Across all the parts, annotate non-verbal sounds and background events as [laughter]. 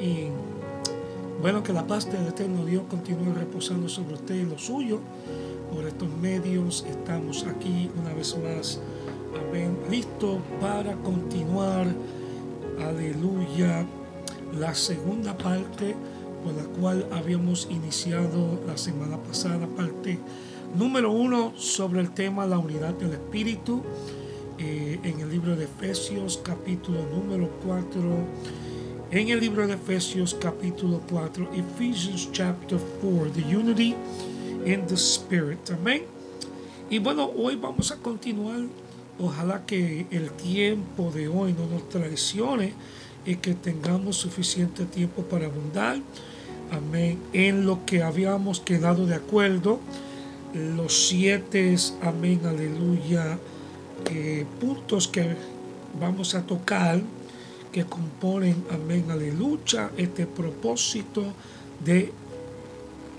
y bueno, que la paz del eterno Dios continúe reposando sobre usted y lo suyo. Por estos medios estamos aquí una vez más. Amén. Listo para continuar. Aleluya. La segunda parte por la cual habíamos iniciado la semana pasada, parte número uno sobre el tema la unidad del Espíritu. Eh, en el libro de Efesios capítulo número 4 en el libro de Efesios capítulo 4, Ephesians chapter 4, the unity in the spirit. Amén. Y bueno, hoy vamos a continuar. Ojalá que el tiempo de hoy no nos traicione y que tengamos suficiente tiempo para abundar. Amén. En lo que habíamos quedado de acuerdo. Los siete, amén, aleluya, eh, puntos que vamos a tocar que componen, amén, aleluya, este propósito de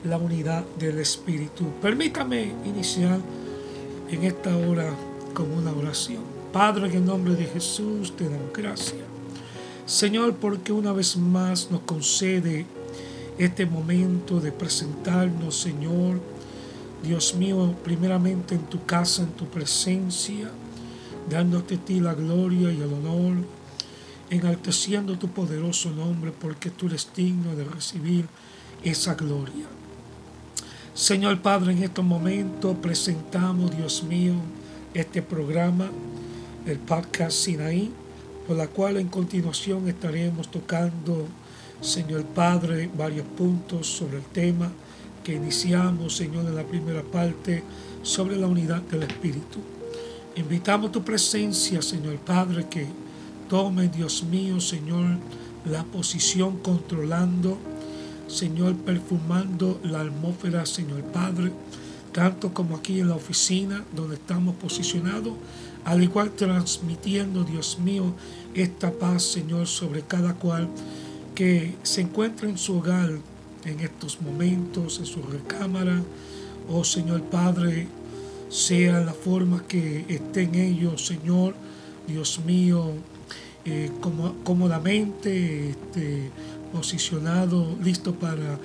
la unidad del Espíritu. Permítame iniciar en esta hora con una oración. Padre, en el nombre de Jesús te damos gracias. Señor, porque una vez más nos concede este momento de presentarnos, Señor, Dios mío, primeramente en tu casa, en tu presencia, dándote a ti la gloria y el honor enalteciendo tu poderoso nombre porque tú eres digno de recibir esa gloria. Señor Padre, en estos momentos presentamos, Dios mío, este programa, el podcast Sinaí, por la cual en continuación estaremos tocando, Señor Padre, varios puntos sobre el tema que iniciamos, Señor, en la primera parte sobre la unidad del Espíritu. Invitamos tu presencia, Señor Padre, que Tome, Dios mío, Señor, la posición controlando, Señor, perfumando la atmósfera, Señor Padre, tanto como aquí en la oficina donde estamos posicionados, al igual transmitiendo, Dios mío, esta paz, Señor, sobre cada cual que se encuentra en su hogar en estos momentos, en su recámara, oh Señor Padre, sea la forma que estén ellos, Señor, Dios mío, eh, cómodamente este, posicionado, listo para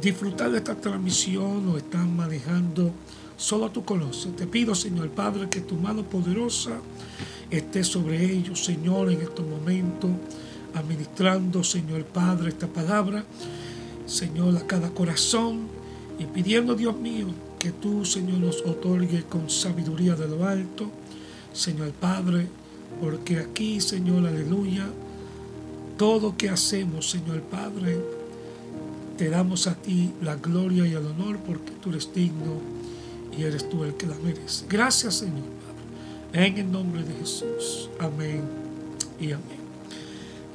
disfrutar de esta transmisión o están manejando, solo tú conoces. Te pido, Señor Padre, que tu mano poderosa esté sobre ellos, Señor, en estos momentos, administrando, Señor Padre, esta palabra, Señor, a cada corazón y pidiendo, Dios mío, que tú, Señor, nos otorgue con sabiduría de lo alto, Señor Padre, porque aquí, Señor, aleluya, todo que hacemos, Señor Padre, te damos a ti la gloria y el honor porque tú eres digno y eres tú el que la mereces. Gracias, Señor Padre, en el nombre de Jesús. Amén y amén.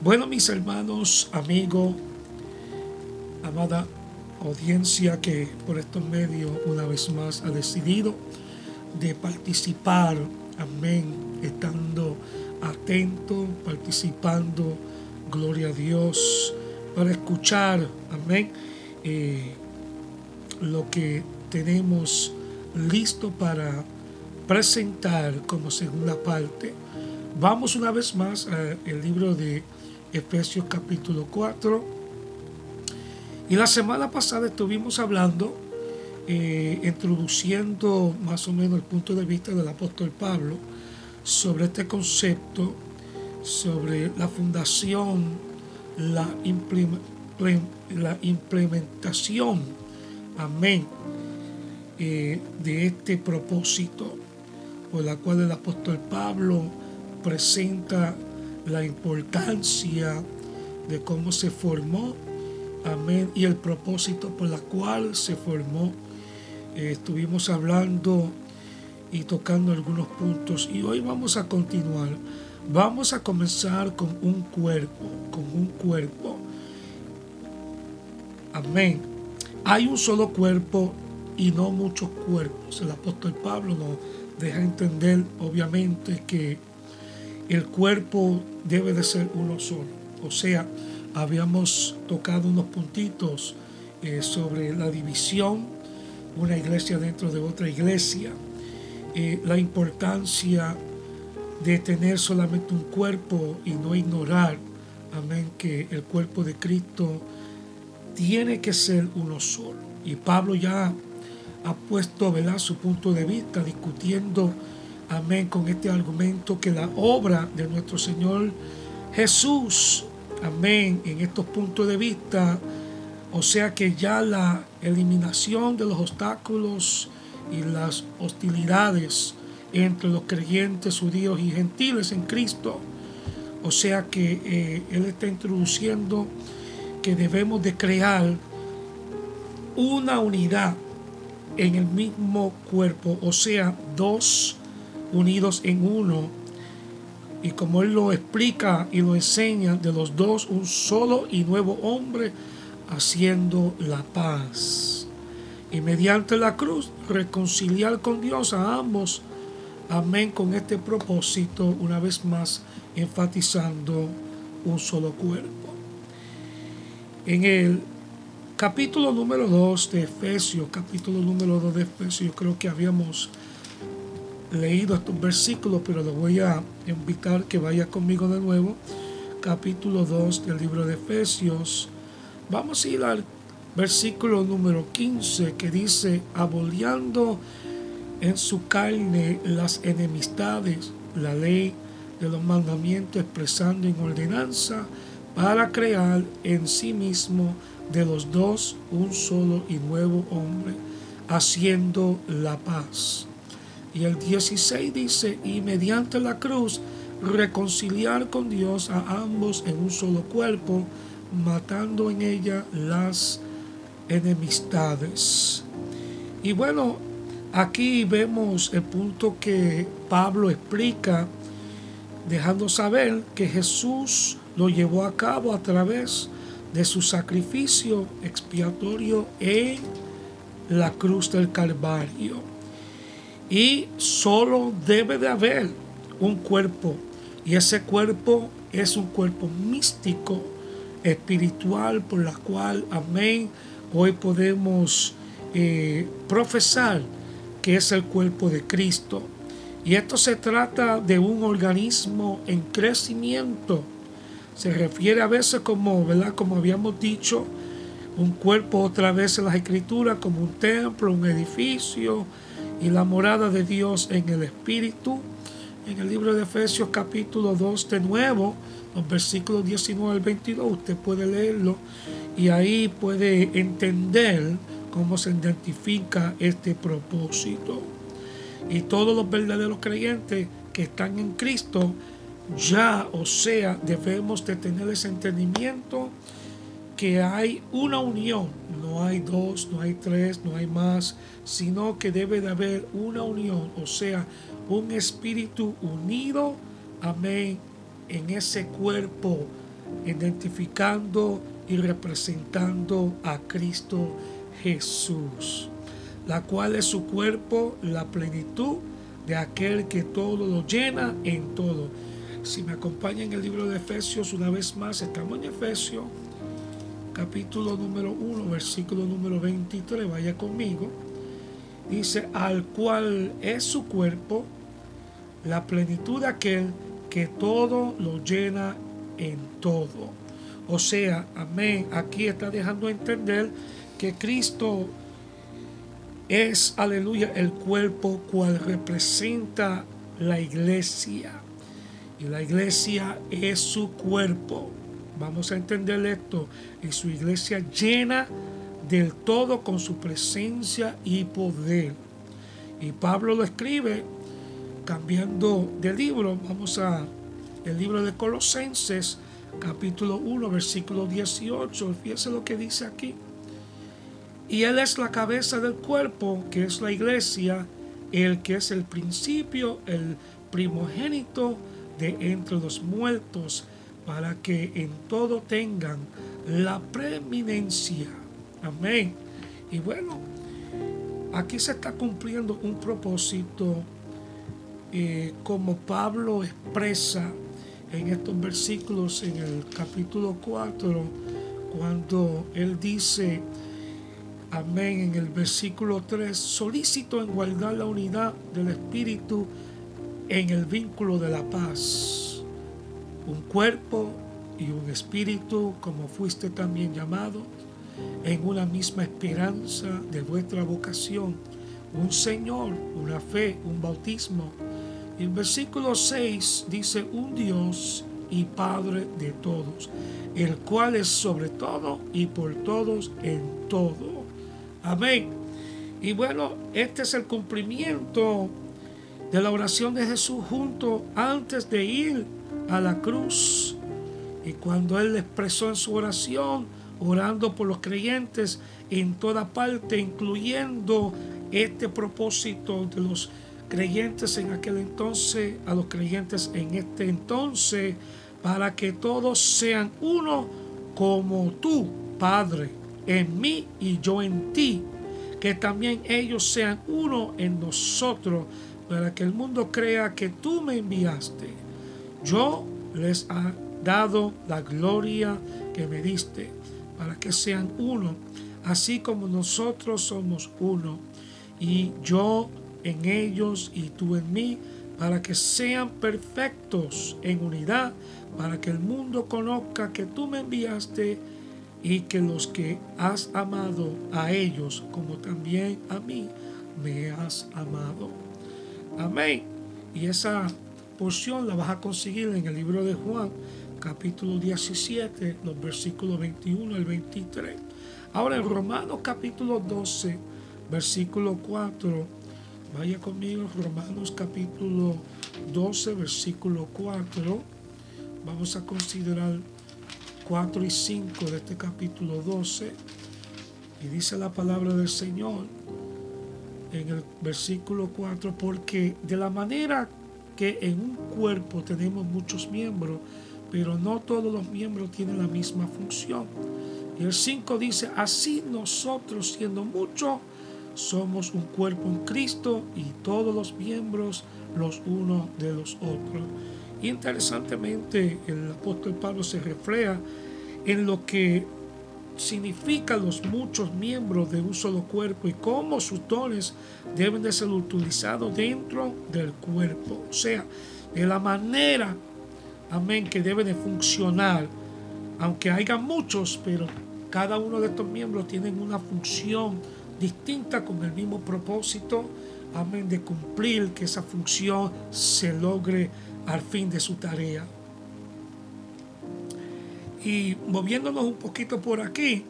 Bueno, mis hermanos, amigos, amada audiencia que por estos medios una vez más ha decidido de participar, amén, estando atento, participando, gloria a Dios, para escuchar, amén, eh, lo que tenemos listo para presentar como segunda parte. Vamos una vez más al libro de Efesios capítulo 4. Y la semana pasada estuvimos hablando, eh, introduciendo más o menos el punto de vista del apóstol Pablo sobre este concepto, sobre la fundación, la, implementación, amén, eh, de este propósito, por la cual el apóstol Pablo presenta la importancia de cómo se formó, amén, y el propósito por la cual se formó. Eh, estuvimos hablando y tocando algunos puntos. Y hoy vamos a continuar. Vamos a comenzar con un cuerpo, con un cuerpo. Amén. Hay un solo cuerpo y no muchos cuerpos. El apóstol Pablo nos deja entender, obviamente, que el cuerpo debe de ser uno solo. O sea, habíamos tocado unos puntitos eh, sobre la división, una iglesia dentro de otra iglesia eh, la importancia de tener solamente un cuerpo y no ignorar, amén, que el cuerpo de Cristo tiene que ser uno solo. Y Pablo ya ha puesto ¿verdad? su punto de vista discutiendo, amén, con este argumento que la obra de nuestro Señor Jesús, amén, en estos puntos de vista, o sea que ya la eliminación de los obstáculos y las hostilidades entre los creyentes judíos y gentiles en Cristo, o sea que eh, Él está introduciendo que debemos de crear una unidad en el mismo cuerpo, o sea, dos unidos en uno. Y como Él lo explica y lo enseña, de los dos un solo y nuevo hombre haciendo la paz. Y mediante la cruz reconciliar con Dios a ambos. Amén con este propósito, una vez más enfatizando un solo cuerpo. En el capítulo número 2 de Efesios, capítulo número 2 de Efesios, creo que habíamos leído estos versículos, pero lo voy a invitar que vaya conmigo de nuevo. Capítulo 2 del libro de Efesios. Vamos a ir al versículo número 15 que dice, aboliendo en su carne las enemistades, la ley de los mandamientos expresando en ordenanza para crear en sí mismo de los dos un solo y nuevo hombre, haciendo la paz. Y el 16 dice, y mediante la cruz reconciliar con Dios a ambos en un solo cuerpo, matando en ella las enemistades. Y bueno, aquí vemos el punto que Pablo explica, dejando saber que Jesús lo llevó a cabo a través de su sacrificio expiatorio en la cruz del Calvario. Y solo debe de haber un cuerpo. Y ese cuerpo es un cuerpo místico, espiritual, por la cual, amén, hoy podemos eh, profesar que es el cuerpo de Cristo. Y esto se trata de un organismo en crecimiento se refiere a veces como, ¿verdad? Como habíamos dicho, un cuerpo otra vez en las escrituras como un templo, un edificio y la morada de Dios en el Espíritu. En el libro de Efesios capítulo 2 de nuevo, los versículos 19 al 22, usted puede leerlo y ahí puede entender cómo se identifica este propósito. Y todos los verdaderos creyentes que están en Cristo ya, o sea, debemos de tener ese entendimiento que hay una unión, no hay dos, no hay tres, no hay más, sino que debe de haber una unión, o sea, un espíritu unido, amén, en ese cuerpo, identificando y representando a Cristo Jesús, la cual es su cuerpo, la plenitud de aquel que todo lo llena en todo. Si me acompaña en el libro de Efesios una vez más, estamos en Efesios, capítulo número 1, versículo número 23, vaya conmigo. Dice, al cual es su cuerpo, la plenitud de aquel que todo lo llena en todo. O sea, amén, aquí está dejando entender que Cristo es, aleluya, el cuerpo cual representa la iglesia. Y la iglesia es su cuerpo. Vamos a entender esto. Y su iglesia llena del todo con su presencia y poder. Y Pablo lo escribe cambiando de libro. Vamos a el libro de Colosenses, capítulo 1, versículo 18. Fíjese lo que dice aquí. Y Él es la cabeza del cuerpo, que es la iglesia, el que es el principio, el primogénito de entre los muertos, para que en todo tengan la preeminencia. Amén. Y bueno, aquí se está cumpliendo un propósito eh, como Pablo expresa en estos versículos en el capítulo 4, cuando él dice, amén, en el versículo 3, solícito en guardar la unidad del Espíritu en el vínculo de la paz. Un cuerpo y un espíritu, como fuiste también llamado, en una misma esperanza de vuestra vocación, un Señor, una fe, un bautismo. El versículo 6 dice, un Dios y Padre de todos, el cual es sobre todo y por todos en todo. Amén. Y bueno, este es el cumplimiento de la oración de Jesús junto antes de ir a la cruz. Y cuando Él expresó en su oración, orando por los creyentes en toda parte, incluyendo este propósito de los creyentes en aquel entonces, a los creyentes en este entonces, para que todos sean uno como tú, Padre, en mí y yo en ti, que también ellos sean uno en nosotros, para que el mundo crea que tú me enviaste. Yo les he dado la gloria que me diste, para que sean uno, así como nosotros somos uno, y yo en ellos y tú en mí, para que sean perfectos en unidad, para que el mundo conozca que tú me enviaste y que los que has amado a ellos como también a mí me has amado. Amén. Y esa porción la vas a conseguir en el libro de Juan, capítulo 17, los versículos 21 al 23. Ahora en Romanos capítulo 12, versículo 4, vaya conmigo, Romanos capítulo 12, versículo 4 Vamos a considerar 4 y 5 de este capítulo 12. Y dice la palabra del Señor en el versículo 4, porque de la manera que en un cuerpo tenemos muchos miembros, pero no todos los miembros tienen la misma función. Y el 5 dice, así nosotros siendo muchos, somos un cuerpo en Cristo y todos los miembros los unos de los otros. Interesantemente, el apóstol Pablo se refleja en lo que significa los muchos miembros de un solo cuerpo y cómo sus dones deben de ser utilizados dentro del cuerpo. O sea, de la manera, amén, que debe de funcionar, aunque haya muchos, pero cada uno de estos miembros tiene una función distinta con el mismo propósito, amén, de cumplir que esa función se logre al fin de su tarea. Y moviéndonos un poquito por aquí,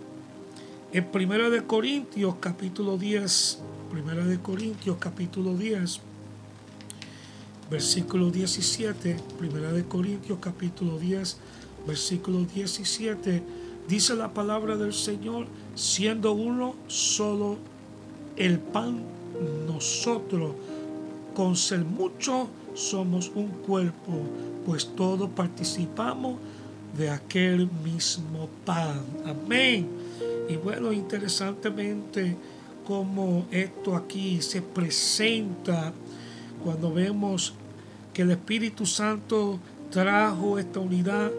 en Primera de Corintios capítulo 10, Primera de Corintios capítulo 10, versículo 17, Primera de Corintios capítulo 10, versículo 17, dice la palabra del Señor, siendo uno solo el pan, nosotros con ser mucho somos un cuerpo, pues todos participamos de aquel mismo pan. Amén. Y bueno, interesantemente, como esto aquí se presenta cuando vemos que el Espíritu Santo trajo esta unidad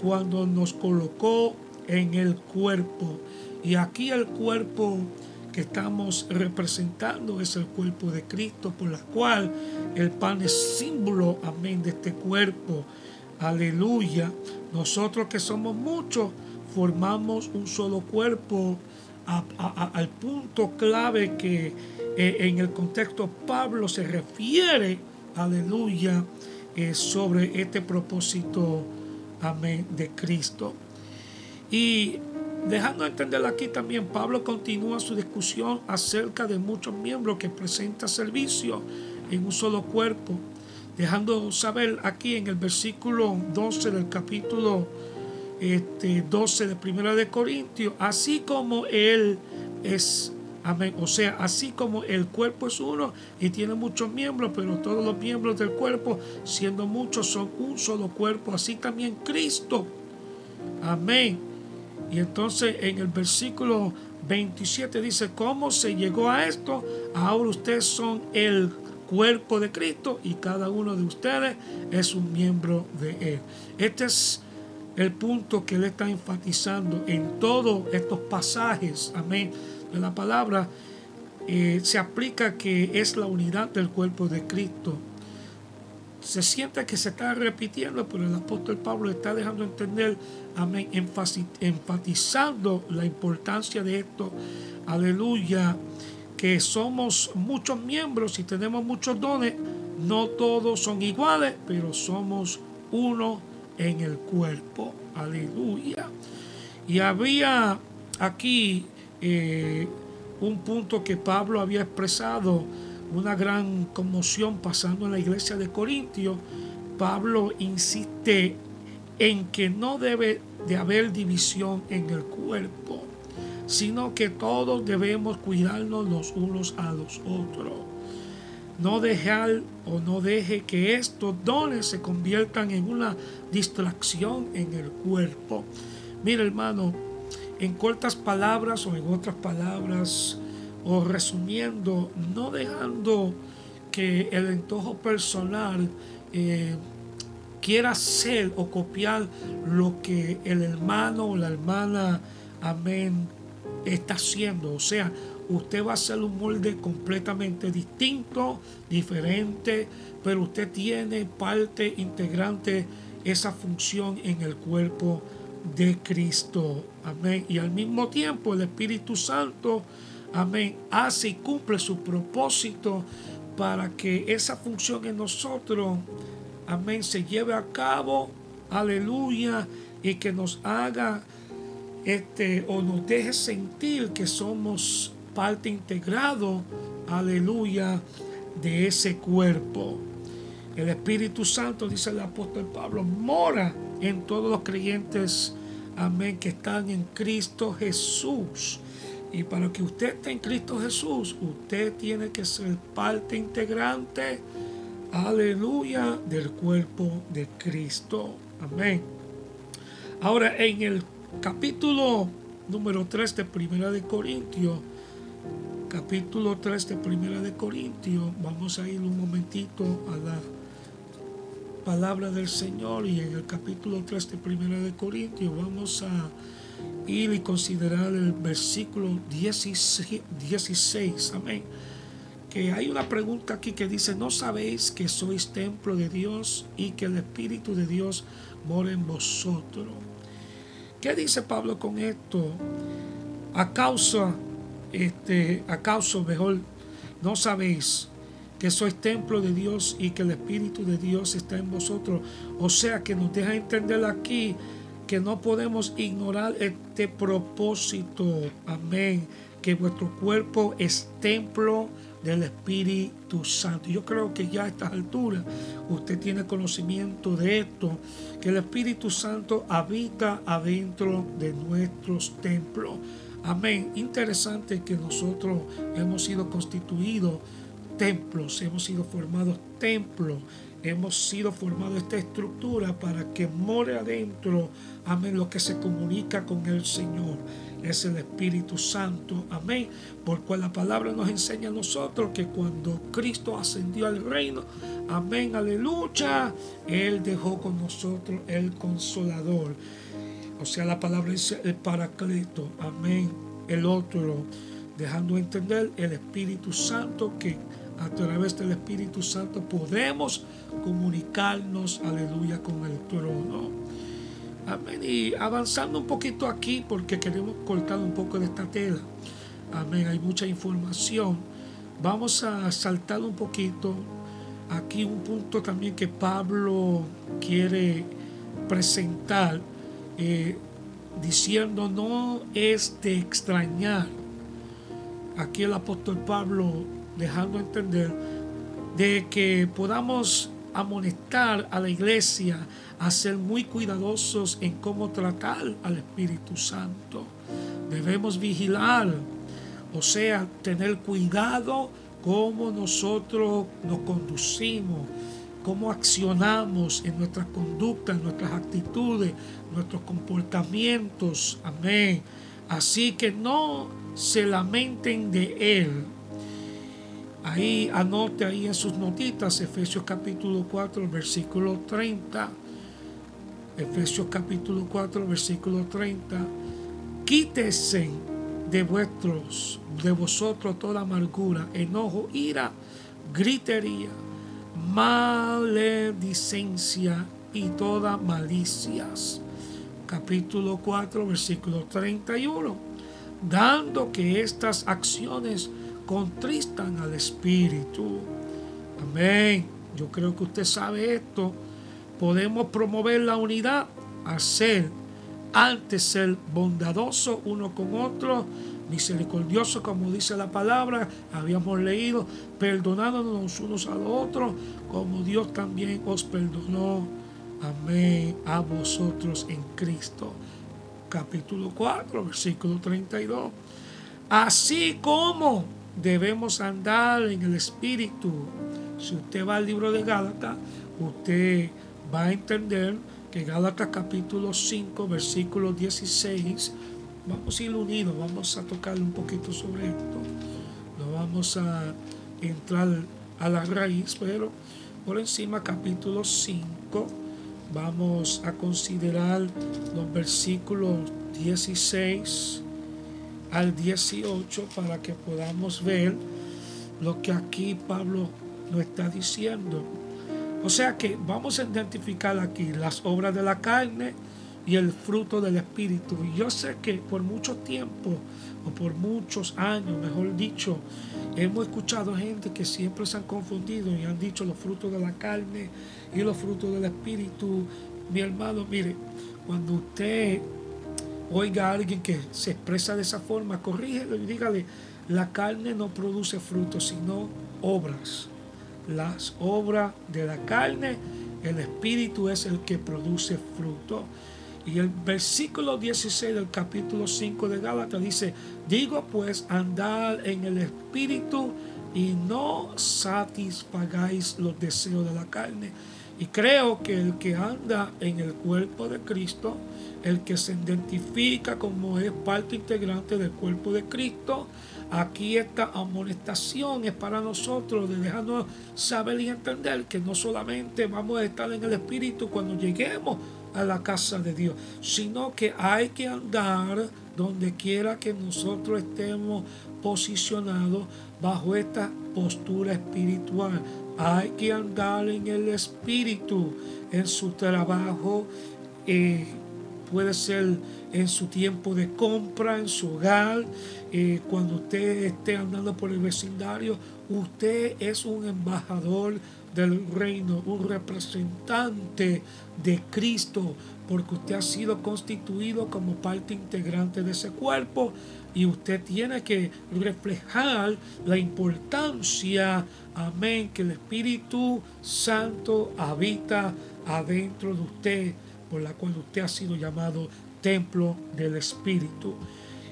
cuando nos colocó en el cuerpo. Y aquí el cuerpo que estamos representando es el cuerpo de Cristo, por la cual el pan es símbolo, amén, de este cuerpo. Aleluya. Nosotros que somos muchos, formamos un solo cuerpo al punto clave que eh, en el contexto Pablo se refiere, aleluya, eh, sobre este propósito, amén, de Cristo. Y Dejando entender aquí también, Pablo continúa su discusión acerca de muchos miembros que presentan servicio en un solo cuerpo, dejando saber aquí en el versículo 12 del capítulo este, 12 de Primera de Corintios, así como Él es, amén, o sea, así como el cuerpo es uno y tiene muchos miembros, pero todos los miembros del cuerpo, siendo muchos, son un solo cuerpo, así también Cristo, amén y entonces en el versículo 27 dice, ¿cómo se llegó a esto? Ahora ustedes son el cuerpo de Cristo y cada uno de ustedes es un miembro de Él. Este es el punto que Él está enfatizando en todos estos pasajes, amén, de la palabra. Eh, se aplica que es la unidad del cuerpo de Cristo. Se siente que se está repitiendo, pero el apóstol Pablo está dejando entender, amén, enfatizando la importancia de esto, aleluya, que somos muchos miembros y tenemos muchos dones, no todos son iguales, pero somos uno en el cuerpo, aleluya. Y había aquí eh, un punto que Pablo había expresado, una gran conmoción pasando en la iglesia de Corintio, Pablo insiste en que no debe de haber división en el cuerpo, sino que todos debemos cuidarnos los unos a los otros. No dejar o no deje que estos dones se conviertan en una distracción en el cuerpo. Mira hermano, en cortas palabras o en otras palabras, o resumiendo, no dejando que el entojo personal eh, quiera ser o copiar lo que el hermano o la hermana, amén, está haciendo. O sea, usted va a hacer un molde completamente distinto, diferente, pero usted tiene parte integrante esa función en el cuerpo de Cristo. Amén. Y al mismo tiempo el Espíritu Santo amén, hace y cumple su propósito para que esa función en nosotros, amén, se lleve a cabo, aleluya, y que nos haga este o nos deje sentir que somos parte integrado, aleluya, de ese cuerpo. El Espíritu Santo, dice el apóstol Pablo, mora en todos los creyentes, amén, que están en Cristo Jesús. Y para que usted esté en Cristo Jesús, usted tiene que ser parte integrante, aleluya, del cuerpo de Cristo. Amén. Ahora, en el capítulo número 3 de Primera de Corintios, capítulo 3 de Primera de Corintios, vamos a ir un momentito a la palabra del Señor y en el capítulo 3 de Primera de Corintios vamos a y considerar el versículo 16, amén. Que hay una pregunta aquí que dice, ¿no sabéis que sois templo de Dios y que el Espíritu de Dios mora en vosotros? ¿Qué dice Pablo con esto? A causa, este, a causa mejor, no sabéis que sois templo de Dios y que el Espíritu de Dios está en vosotros. O sea que nos deja entender aquí que no podemos ignorar este propósito. Amén. Que vuestro cuerpo es templo del Espíritu Santo. Yo creo que ya a estas alturas usted tiene conocimiento de esto, que el Espíritu Santo habita adentro de nuestros templos. Amén. Interesante que nosotros hemos sido constituidos templos, hemos sido formados templos hemos sido formados esta estructura para que more adentro, amén, lo que se comunica con el Señor. Es el Espíritu Santo, amén, por cual la palabra nos enseña a nosotros que cuando Cristo ascendió al reino, amén, aleluya, Él dejó con nosotros el consolador. O sea, la palabra dice el paracleto, amén, el otro, dejando entender el Espíritu Santo que a través del Espíritu Santo podemos comunicarnos, aleluya, con el trono. Amén. Y avanzando un poquito aquí, porque queremos cortar un poco de esta tela. Amén. Hay mucha información. Vamos a saltar un poquito. Aquí un punto también que Pablo quiere presentar, eh, diciendo no es de extrañar. Aquí el apóstol Pablo dejando entender de que podamos amonestar a la iglesia a ser muy cuidadosos en cómo tratar al Espíritu Santo. Debemos vigilar, o sea, tener cuidado cómo nosotros nos conducimos, cómo accionamos en nuestras conductas, en nuestras actitudes, nuestros comportamientos. Amén. Así que no se lamenten de Él, Ahí anote ahí en sus notitas Efesios capítulo 4, versículo 30. Efesios capítulo 4, versículo 30. Quítese de vuestros, de vosotros toda amargura, enojo, ira, gritería, maledicencia y toda malicias. Capítulo 4, versículo 31. Dando que estas acciones contristan al Espíritu. Amén. Yo creo que usted sabe esto. Podemos promover la unidad, hacer antes ser bondadoso uno con otro, misericordioso como dice la palabra, habíamos leído, perdonándonos unos a los otros, como Dios también os perdonó. Amén a vosotros en Cristo. Capítulo 4, versículo 32. Así como debemos andar en el Espíritu. Si usted va al libro de Gálatas, usted va a entender que Gálatas capítulo 5, versículo 16, vamos a ir unidos, vamos a tocar un poquito sobre esto. No vamos a entrar a la raíz, pero por encima capítulo 5 vamos a considerar los versículos 16 al 18 para que podamos ver lo que aquí Pablo nos está diciendo. O sea que vamos a identificar aquí las obras de la carne y el fruto del Espíritu. Y yo sé que por mucho tiempo, o por muchos años, mejor dicho, hemos escuchado gente que siempre se han confundido y han dicho los frutos de la carne y los frutos del Espíritu. Mi hermano, mire, cuando usted oiga a alguien que se expresa de esa forma, corrígelo y dígale, la carne no produce frutos, sino obras. Las obras de la carne, el espíritu es el que produce fruto. Y el versículo 16 del capítulo 5 de Gálatas dice, digo pues andar en el espíritu y no satisfagáis los deseos de la carne. Y creo que el que anda en el cuerpo de Cristo, el que se identifica como es parte integrante del cuerpo de Cristo, aquí esta amonestación es para nosotros de dejarnos saber y entender que no solamente vamos a estar en el Espíritu cuando lleguemos a la casa de Dios, sino que hay que andar donde quiera que nosotros estemos posicionados bajo esta postura espiritual. Hay que andar en el espíritu, en su trabajo, eh, puede ser en su tiempo de compra, en su hogar, eh, cuando usted esté andando por el vecindario, usted es un embajador del reino, un representante de Cristo, porque usted ha sido constituido como parte integrante de ese cuerpo y usted tiene que reflejar la importancia, amén, que el Espíritu Santo habita adentro de usted, por la cual usted ha sido llamado templo del Espíritu.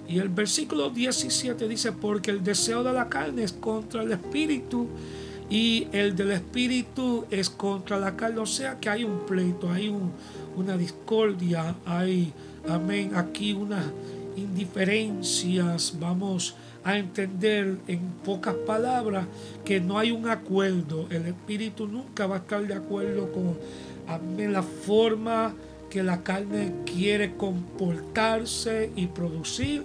Y el versículo 17 dice, porque el deseo de la carne es contra el Espíritu y el del Espíritu es contra la carne. O sea que hay un pleito, hay una discordia, hay, amén, aquí unas indiferencias. Vamos a entender en pocas palabras que no hay un acuerdo. El Espíritu nunca va a estar de acuerdo con amén, la forma que la carne quiere comportarse y producir,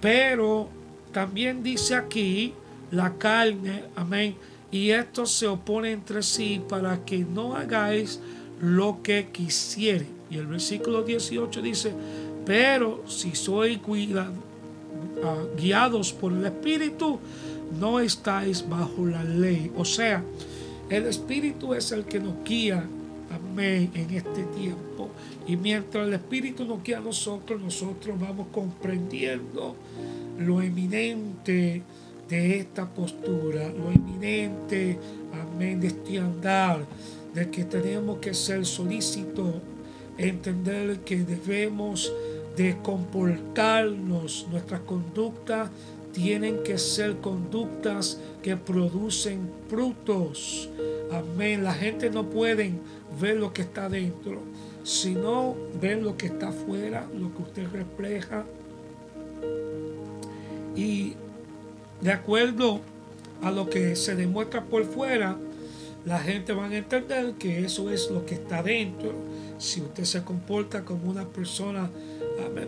pero también dice aquí la carne, amén, y esto se opone entre sí para que no hagáis lo que quisiere. Y el versículo 18 dice, pero si sois ah, guiados por el Espíritu, no estáis bajo la ley. O sea, el Espíritu es el que nos guía En este tiempo. Y mientras el Espíritu nos guía a nosotros, nosotros vamos comprendiendo lo eminente de esta postura, lo eminente, amén, de este andar, de que tenemos que ser solícitos, entender que debemos de comportarnos, nuestras conductas tienen que ser conductas que producen frutos. Amén. La gente no puede ver lo que está dentro, sino ver lo que está afuera, lo que usted refleja. Y de acuerdo a lo que se demuestra por fuera, la gente va a entender que eso es lo que está dentro. Si usted se comporta como una persona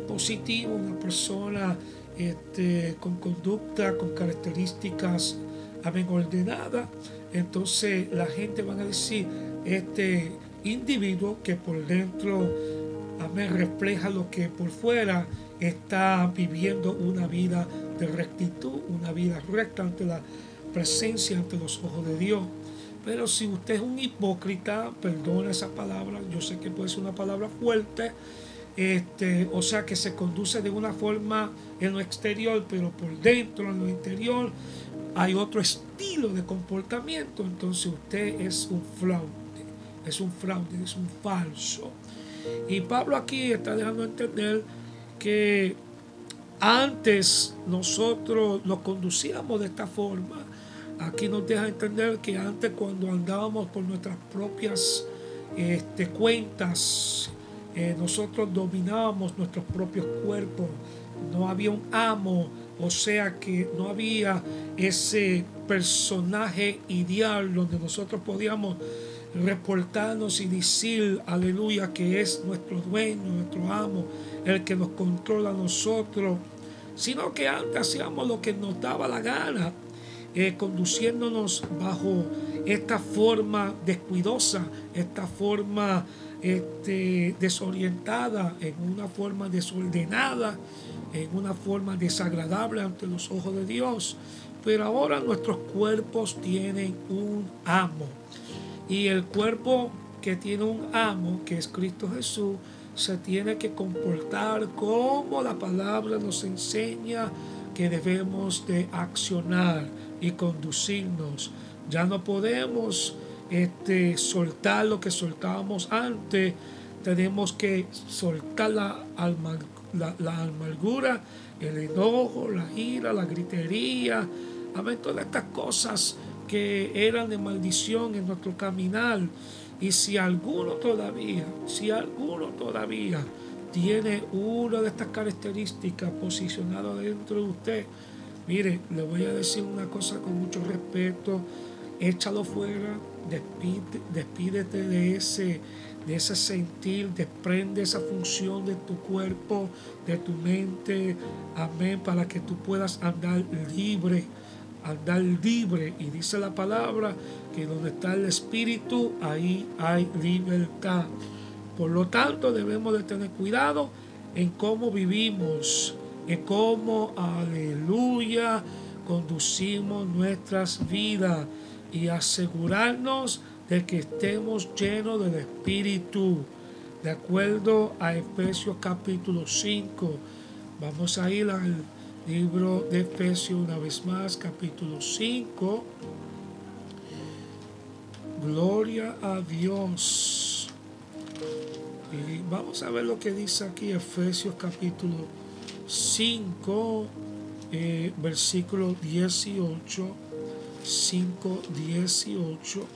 positiva, una persona este, con conducta, con características amén, ordenada, entonces la gente va a decir, este individuo que por dentro, amén, refleja lo que por fuera está viviendo una vida de rectitud, una vida recta ante la presencia, ante los ojos de Dios. Pero si usted es un hipócrita, perdona esa palabra, yo sé que puede ser una palabra fuerte, este, o sea que se conduce de una forma en lo exterior, pero por dentro, en lo interior, hay otro estilo de comportamiento, entonces usted es un fraude, es un fraude, es un falso. Y Pablo aquí está dejando entender que antes nosotros nos conducíamos de esta forma. Aquí nos deja entender que antes cuando andábamos por nuestras propias este, cuentas, eh, nosotros dominábamos nuestros propios cuerpos. No había un amo, o sea que no había ese personaje ideal donde nosotros podíamos reportarnos y decir, aleluya, que es nuestro dueño, nuestro amo, el que nos controla a nosotros, sino que antes hacíamos lo que nos daba la gana, eh, conduciéndonos bajo esta forma descuidosa, esta forma este, desorientada, en una forma desordenada, en una forma desagradable ante los ojos de Dios. Pero ahora nuestros cuerpos tienen un amo. Y el cuerpo que tiene un amo, que es Cristo Jesús, se tiene que comportar como la palabra nos enseña que debemos de accionar y conducirnos. Ya no podemos este, soltar lo que soltábamos antes, tenemos que soltar la, la, amargura, el enojo, la ira, la gritería, amén, todas estas cosas que eran de maldición en nuestro caminar. Y si alguno todavía, si alguno todavía tiene una de estas características posicionadas dentro de usted, mire, le voy a decir una cosa con mucho respeto, échalo fuera, despídete de ese, de ese sentir, desprende esa función de tu cuerpo, de tu mente, amén, para que tú puedas andar libre, andar libre. Y dice la palabra que donde está el Espíritu, ahí hay libertad. Por lo tanto, debemos de tener cuidado en cómo vivimos, en cómo, aleluya, conducimos nuestras vidas y asegurarnos de que estemos llenos del Espíritu. De acuerdo a Efesios capítulo 5, vamos a ir al libro de Efesios una vez más, capítulo 5. Gloria a Dios. Y vamos a ver lo que dice aquí Efesios capítulo 5, eh, versículo 18 5, 18.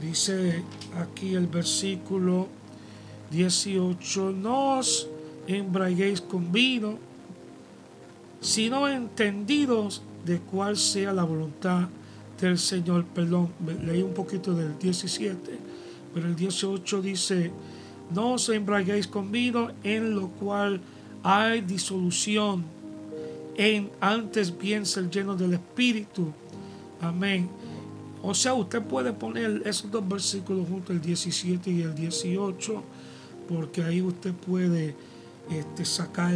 Dice aquí el versículo 18, no os embraguéis con vino, sino entendidos de cuál sea la voluntad del Señor. Perdón, leí un poquito del 17, pero el 18 dice, no os embraguéis con vino, en lo cual hay disolución en antes bien ser lleno del Espíritu. Amén. O sea, usted puede poner esos dos versículos juntos, el 17 y el 18, porque ahí usted puede este, sacar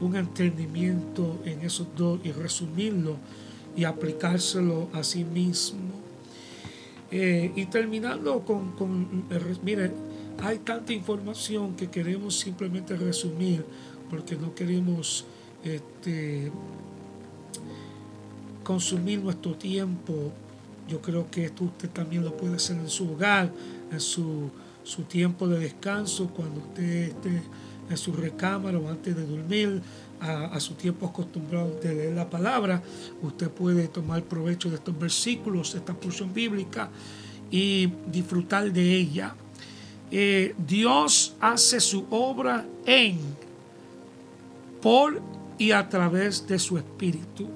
un entendimiento en esos dos y resumirlo y aplicárselo a sí mismo. Eh, y terminando con, con mire, hay tanta información que queremos simplemente resumir porque no queremos este, consumir nuestro tiempo. Yo creo que esto usted también lo puede hacer en su hogar, en su, tiempo de descanso, cuando usted esté en su recámara o antes de dormir, a, su tiempo acostumbrado de leer la palabra, usted puede tomar provecho de estos versículos, esta porción bíblica y disfrutar de ella. Eh, Dios hace su obra en, por y a través de su espíritu.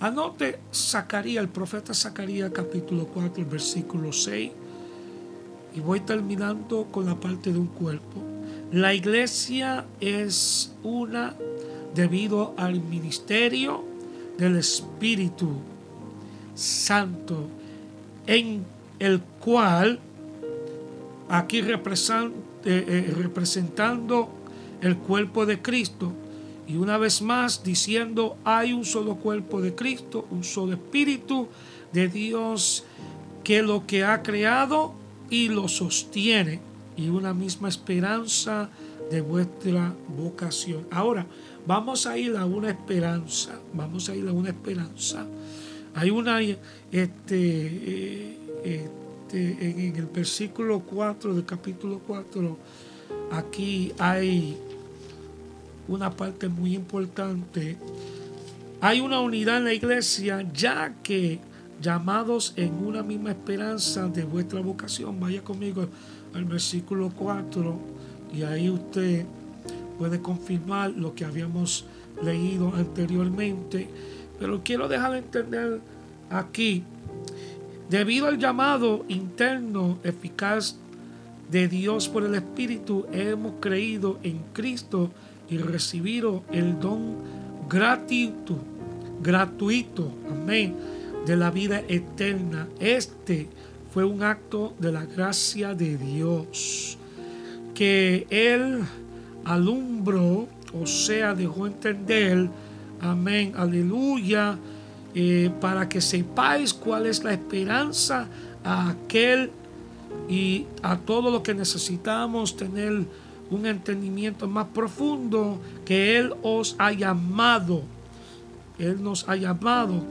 Anote Zacarías, el profeta Zacarías capítulo 4, el versículo 6. Y voy terminando con la parte de un cuerpo. La iglesia es una debido al ministerio del Espíritu. Santo, en el cual, aquí eh, eh, representando el cuerpo de Cristo, y una vez más diciendo, hay un solo cuerpo de Cristo, un solo espíritu de Dios que lo que ha creado y lo sostiene, y una misma esperanza de vuestra vocación. Ahora, vamos a ir a una esperanza, vamos a ir a una esperanza. Hay una, este, eh, este en el versículo 4 del capítulo 4, aquí hay una parte muy importante. Hay una unidad en la iglesia ya que llamados en una misma esperanza de vuestra vocación. Vaya conmigo al versículo 4 y ahí usted puede confirmar lo que habíamos leído anteriormente. Pero quiero dejar entender aquí, debido al llamado interno eficaz de Dios por el Espíritu, hemos creído en Cristo y recibido el don gratuito, gratuito, amén, de la vida eterna. Este fue un acto de la gracia de Dios que Él alumbró, o sea, dejó entender, amén, aleluya, eh, para que sepáis cuál es la esperanza a aquel y a todo lo que necesitamos tener un entendimiento más profundo que Él os ha llamado. Él nos ha llamado.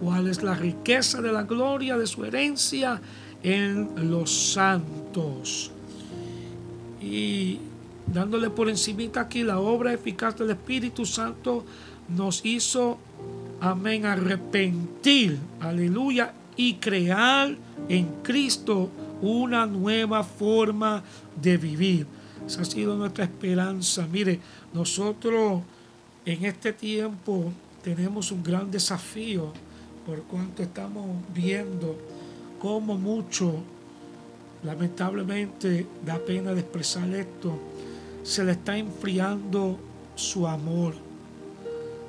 ¿Cuál es la riqueza de la gloria de su herencia en los santos? Y dándole por encimita aquí la obra eficaz del Espíritu Santo nos hizo, amén, arrepentir, aleluya, y crear en Cristo una nueva forma de vivir. Esa ha sido nuestra esperanza. Mire, nosotros en este tiempo tenemos un gran desafío por cuanto estamos viendo cómo mucho, lamentablemente, da pena de expresar esto, se le está enfriando su amor,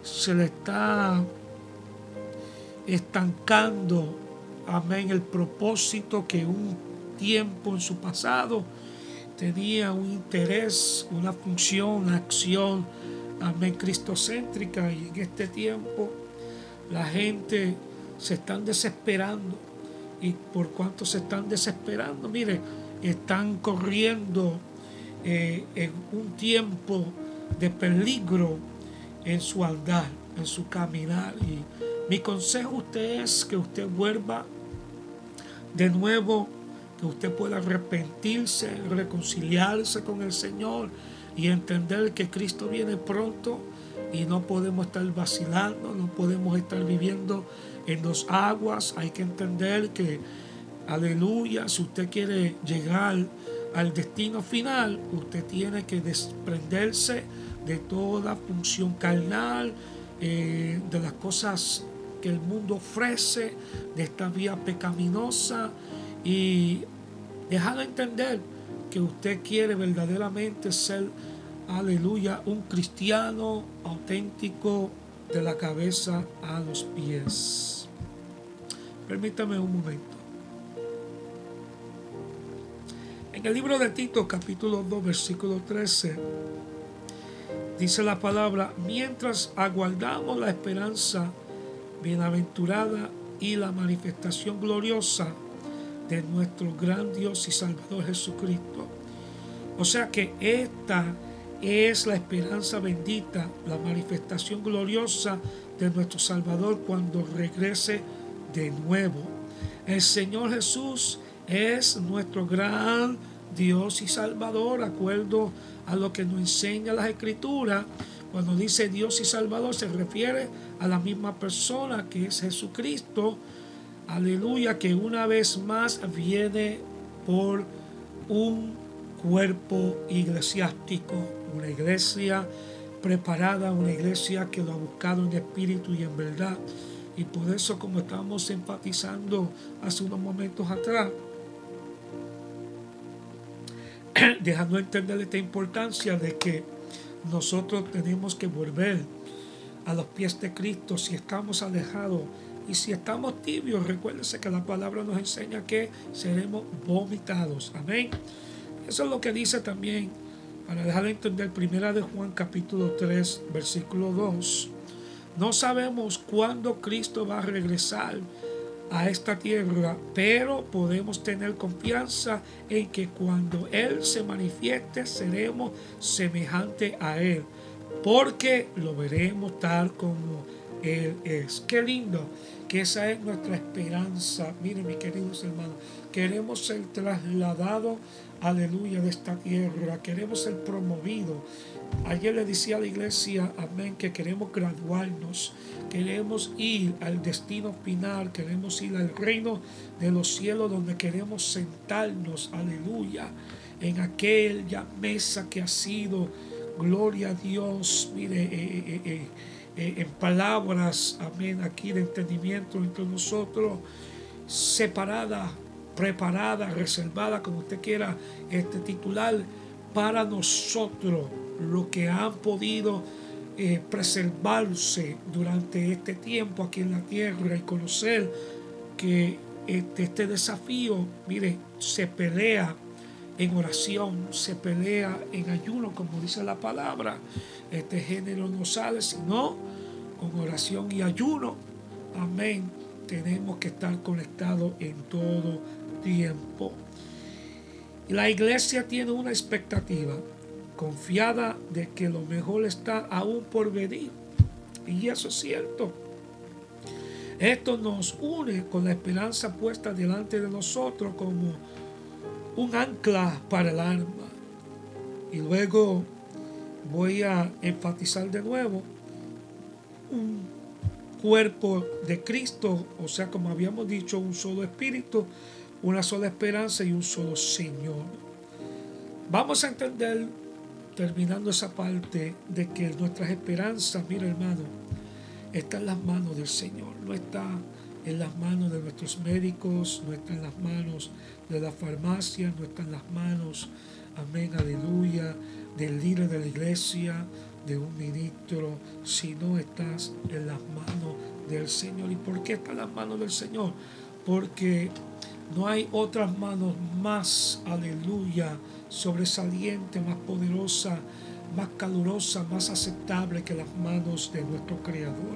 se le está estancando, amén, el propósito que un tiempo en su pasado tenía un interés, una función, una acción, amén, cristocéntrica. Y en este tiempo la gente se están desesperando. Y por cuanto se están desesperando, mire, están corriendo eh, en un tiempo de peligro en su andar, en su caminar. Y mi consejo a usted es que usted vuelva de nuevo que usted pueda arrepentirse, reconciliarse con el Señor y entender que Cristo viene pronto y no podemos estar vacilando, no podemos estar viviendo en dos aguas. Hay que entender que, aleluya, si usted quiere llegar al destino final, usted tiene que desprenderse de toda función carnal, eh, de las cosas que el mundo ofrece, de esta vía pecaminosa y dejar entender que usted quiere verdaderamente ser, aleluya, un cristiano auténtico de la cabeza a los pies. Permítame un momento. En el libro de Tito, capítulo 2, versículo 13, dice la palabra, mientras aguardamos la esperanza bienaventurada y la manifestación gloriosa de nuestro gran Dios y Salvador Jesucristo. O sea que esta es la esperanza bendita, la manifestación gloriosa de nuestro Salvador cuando regrese de nuevo. El Señor Jesús es nuestro gran Dios y Salvador, acuerdo a lo que nos enseña las Escrituras. Cuando dice Dios y Salvador se refiere a la misma persona que es Jesucristo, aleluya, que una vez más viene por un cuerpo eclesiástico, una iglesia preparada, una iglesia que lo ha buscado en espíritu y en verdad. Y por eso, como estábamos enfatizando hace unos momentos atrás, [clears throat] dejando entender esta importancia de que nosotros tenemos que volver a los pies de Cristo si estamos alejados Y si estamos tibios, recuérdense que la palabra nos enseña que seremos vomitados. Amén. Eso es lo que dice también, para dejar de entender, primera de Juan capítulo 3, versículo 2. No sabemos cuándo Cristo va a regresar a esta tierra, pero podemos tener confianza en que cuando Él se manifieste seremos semejantes a Él, porque lo veremos tal como Él es. Qué lindo que esa es nuestra esperanza. Miren, mis queridos hermanos, queremos ser trasladados, aleluya, de esta tierra, queremos ser promovidos. Ayer le decía a la iglesia, amén, que queremos graduarnos queremos ir al destino final, queremos ir al reino de los cielos donde queremos sentarnos, aleluya, en aquella mesa que ha sido, gloria a Dios, mire, eh, eh, eh, en palabras, amén, aquí de entendimiento entre nosotros, separada, preparada, reservada, como usted quiera este titular, para nosotros, lo que han podido eh, preservarse durante este tiempo aquí en la tierra y conocer que este, este desafío, mire, se pelea en oración, se pelea en ayuno, como dice la palabra. Este género no sale sino con oración y ayuno. Amén. Tenemos que estar conectados en todo tiempo. La iglesia tiene una expectativa confiada de que lo mejor está aún por venir. Y eso es cierto. Esto nos une con la esperanza puesta delante de nosotros como un ancla para el alma. Y luego voy a enfatizar de nuevo un cuerpo de Cristo, o sea, como habíamos dicho, un solo espíritu, una sola esperanza y un solo Señor. Vamos a entender terminando esa parte de que nuestras esperanzas, mira hermano, está en las manos del Señor, no está en las manos de nuestros médicos, no está en las manos de la farmacia, no está en las manos, amén, aleluya, del líder de la iglesia, de un ministro, sino estás en las manos del Señor. ¿Y por qué está en las manos del Señor? Porque no hay otras manos más, aleluya, sobresaliente, más poderosa, más calurosa, más aceptable que las manos de nuestro Creador.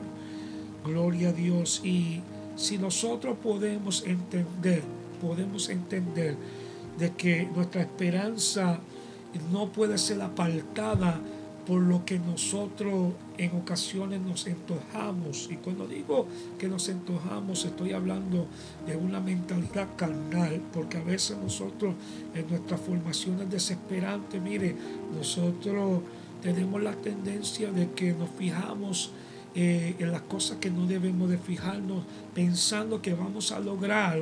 Gloria a Dios. Y si nosotros podemos entender, podemos entender de que nuestra esperanza no puede ser apartada por lo que nosotros en ocasiones nos entojamos. Y cuando digo que nos entojamos, estoy hablando de una mentalidad carnal, porque a veces nosotros en nuestras formaciones desesperantes, mire, nosotros tenemos la tendencia de que nos fijamos eh, en las cosas que no debemos de fijarnos, pensando que vamos a lograr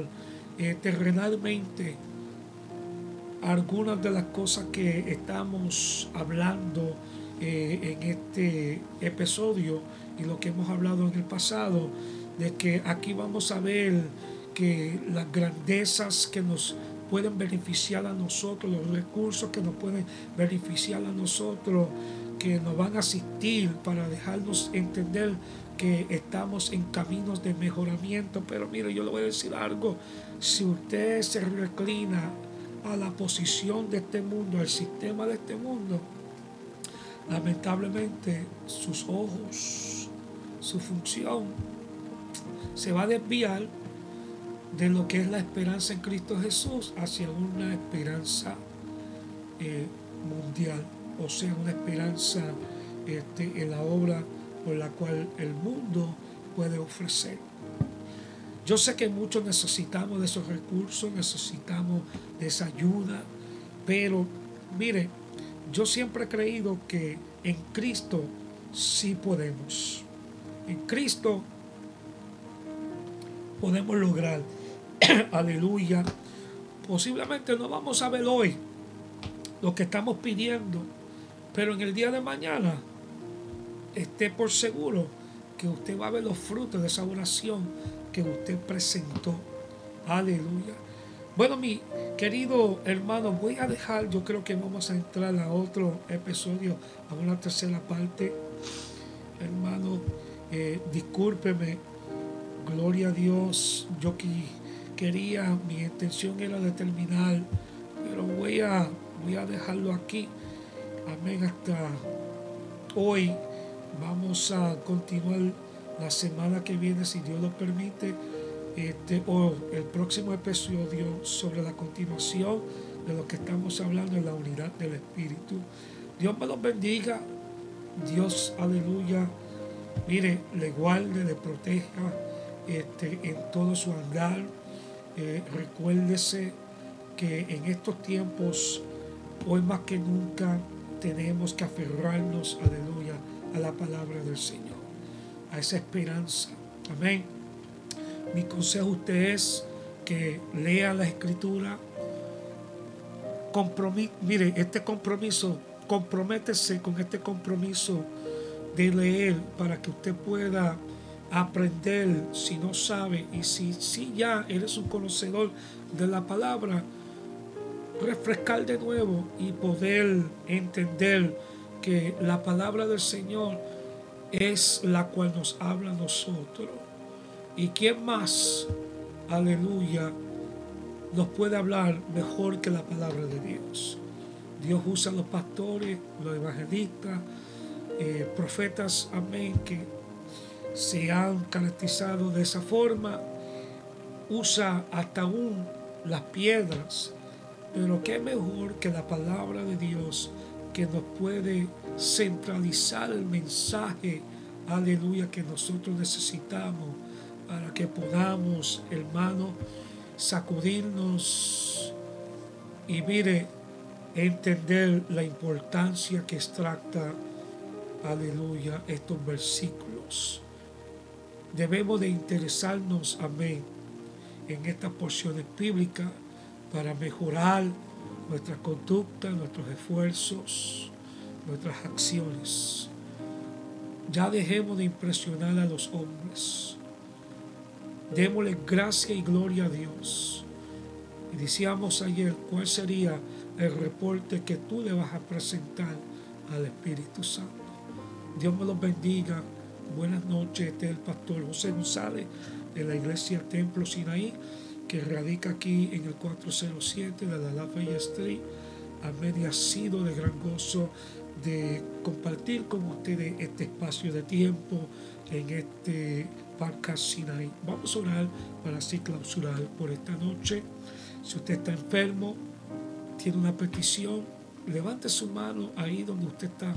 eh, terrenalmente algunas de las cosas que estamos hablando eh, en este episodio y lo que hemos hablado en el pasado, de que aquí vamos a ver que las grandezas que nos pueden beneficiar a nosotros, los recursos que nos pueden beneficiar a nosotros, que nos van a asistir para dejarnos entender que estamos en caminos de mejoramiento. Pero mire, yo le voy a decir algo, si usted se reclina a la posición de este mundo, al sistema de este mundo, lamentablemente sus ojos, su función, se va a desviar de lo que es la esperanza en Cristo Jesús hacia una esperanza eh, mundial, o sea, una esperanza este, en la obra por la cual el mundo puede ofrecer. Yo sé que muchos necesitamos de esos recursos, necesitamos de esa ayuda, pero mire, yo siempre he creído que en Cristo sí podemos. En Cristo podemos lograr. [clears throat] Aleluya. Posiblemente no vamos a ver hoy lo que estamos pidiendo, pero en el día de mañana esté por seguro que usted va a ver los frutos de esa oración que usted presentó. Aleluya. Bueno, mi querido hermano, voy a dejar, yo creo que vamos a entrar a otro episodio, a una tercera parte. Hermano, eh, discúlpeme, gloria a Dios. Yo quería, mi intención era de terminar, pero voy a, voy a dejarlo aquí. Amén. Hasta hoy vamos a continuar la semana que viene, si Dios lo permite, este, o el próximo episodio sobre la continuación de lo que estamos hablando en la unidad del Espíritu. Dios me los bendiga. Dios, aleluya. Mire, le guarde, le proteja este, en todo su andar. Eh, recuérdese que en estos tiempos, hoy más que nunca, tenemos que aferrarnos, aleluya, a la palabra del Señor, a esa esperanza. Amén. Mi consejo a usted es que lea la escritura. mire, este compromiso, comprométese con este compromiso de leer para que usted pueda aprender si no sabe y si, si ya eres un conocedor de la palabra, refrescar de nuevo y poder entender que la palabra del Señor es la cual nos habla a nosotros. ¿Y quién más, aleluya, nos puede hablar mejor que la palabra de Dios? Dios usa a los pastores, los evangelistas, eh, profetas, amén, que se han caracterizado de esa forma. Usa hasta aún las piedras pero qué mejor que la palabra de Dios que nos puede centralizar el mensaje, aleluya, que nosotros necesitamos para que podamos, hermano, sacudirnos y mire, entender la importancia que extracta, aleluya, estos versículos. Debemos de interesarnos, amén, en estas porciones bíblicas para mejorar nuestra conducta, nuestros esfuerzos, nuestras acciones. Ya dejemos de impresionar a los hombres. Démosle gracia y gloria a Dios. Y decíamos ayer cuál sería el reporte que tú le vas a presentar al Espíritu Santo. Dios me los bendiga. Buenas noches. Este es el pastor José González de la iglesia Templo Sinaí que radica aquí en el 407 de la Lafayette Street. A mí ha sido de gran gozo de compartir con ustedes este espacio de tiempo en este podcast Sinai. Vamos a orar para así clausurar por esta noche. Si usted está enfermo, tiene una petición, levante su mano ahí donde usted está.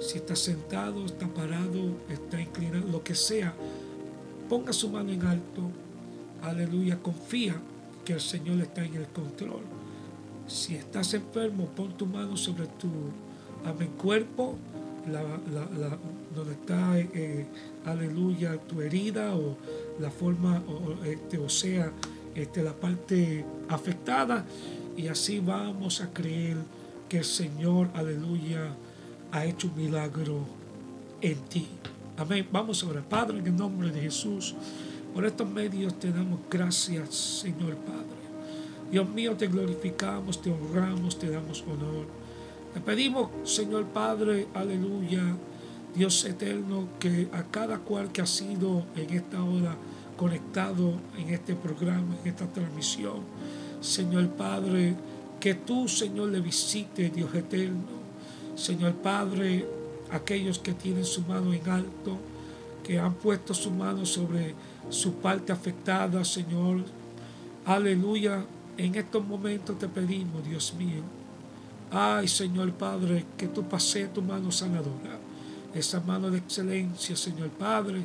Si está sentado, está parado, está inclinado, lo que sea, ponga su mano en alto aleluya, confía que el Señor está en el control. Si estás enfermo, pon tu mano sobre tu amén, cuerpo, la, donde está, eh, aleluya, tu herida o la forma, o, este, sea, este, la parte afectada. Y así vamos a creer que el Señor, aleluya, ha hecho un milagro en ti. Amén. Vamos ahora, Padre, en el nombre de Jesús. Por estos medios te damos gracias, Señor Padre. Dios mío, te glorificamos, te honramos, te damos honor. Te pedimos, Señor Padre, aleluya, Dios eterno, que a cada cual que ha sido en esta hora conectado en este programa, en esta transmisión, Señor Padre, que tú, Señor, le visite, Dios eterno. Señor Padre, aquellos que tienen su mano en alto, que han puesto su mano sobre su parte afectada, Señor. Aleluya. En estos momentos te pedimos, Dios mío. Ay, Señor Padre, que tú pases tu mano sanadora. Esa mano de excelencia, Señor Padre.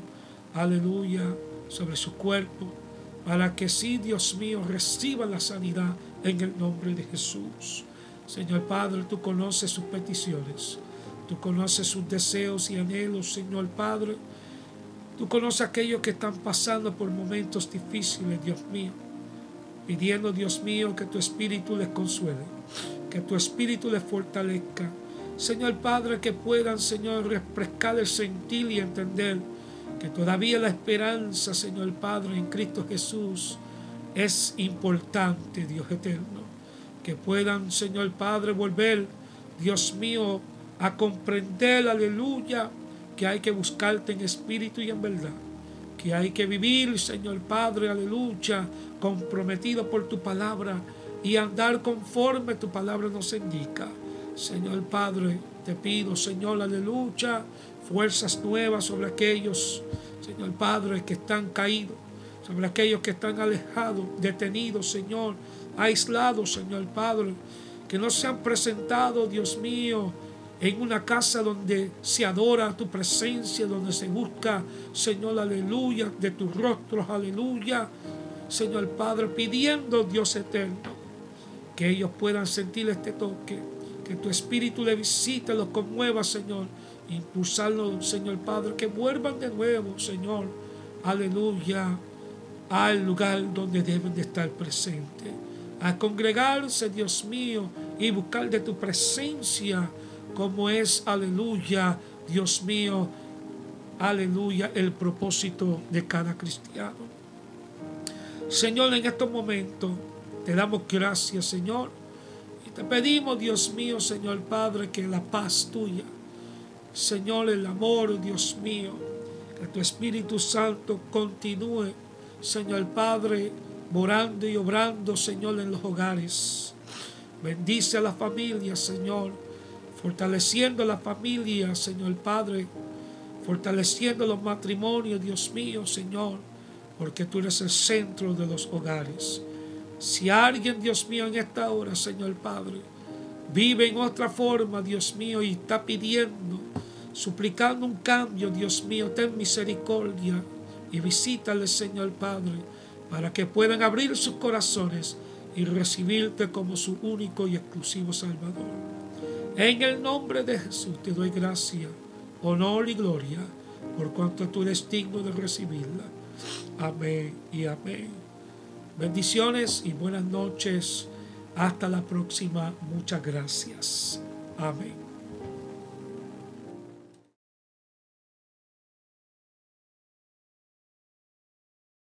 Aleluya. Sobre su cuerpo. Para que sí, Dios mío, reciba la sanidad en el nombre de Jesús. Señor Padre, tú conoces sus peticiones. Tú conoces sus deseos y anhelos, Señor Padre. Tú conoces a aquellos que están pasando por momentos difíciles, Dios mío. Pidiendo, Dios mío, que tu espíritu les consuele, que tu espíritu les fortalezca. Señor Padre, que puedan, Señor, refrescar el sentir y entender que todavía la esperanza, Señor Padre, en Cristo Jesús es importante, Dios eterno. Que puedan, Señor Padre, volver, Dios mío, a comprender, aleluya, que hay que buscarte en espíritu y en verdad. que hay que vivir, Señor Padre, aleluya, comprometido por tu palabra y andar conforme tu palabra nos indica. Señor Padre, te pido, Señor, aleluya, fuerzas nuevas sobre aquellos, Señor Padre, que están caídos, sobre aquellos que están alejados, detenidos, Señor, aislados, Señor Padre, que no se han presentado, Dios mío, en una casa donde se adora tu presencia, donde se busca, Señor, aleluya, de tus rostros, aleluya, Señor Padre, pidiendo, Dios eterno, que ellos puedan sentir este toque, que tu espíritu le visite, los conmueva, Señor, impulsarlo, Señor Padre, que vuelvan de nuevo, Señor, aleluya, al lugar donde deben de estar presentes, a congregarse, Dios mío, y buscar de tu presencia, como es, aleluya, Dios mío, aleluya, el propósito de cada cristiano. Señor, en estos momentos te damos gracias, Señor, y te pedimos, Dios mío, Señor Padre, que la paz tuya, Señor, el amor, Dios mío, que tu Espíritu Santo continúe, Señor Padre, morando y obrando, Señor, en los hogares. Bendice a la familia, Señor fortaleciendo la familia, Señor Padre, fortaleciendo los matrimonios, Dios mío, Señor, porque tú eres el centro de los hogares. Si alguien, Dios mío, en esta hora, Señor Padre, vive en otra forma, Dios mío, y está pidiendo, suplicando un cambio, Dios mío, ten misericordia y visítale, Señor Padre, para que puedan abrir sus corazones y recibirte como su único y exclusivo Salvador. En el nombre de Jesús te doy gracia, honor y gloria, por cuanto tú eres digno de recibirla. Amén y amén. Bendiciones y buenas noches. Hasta la próxima. Muchas gracias. Amén.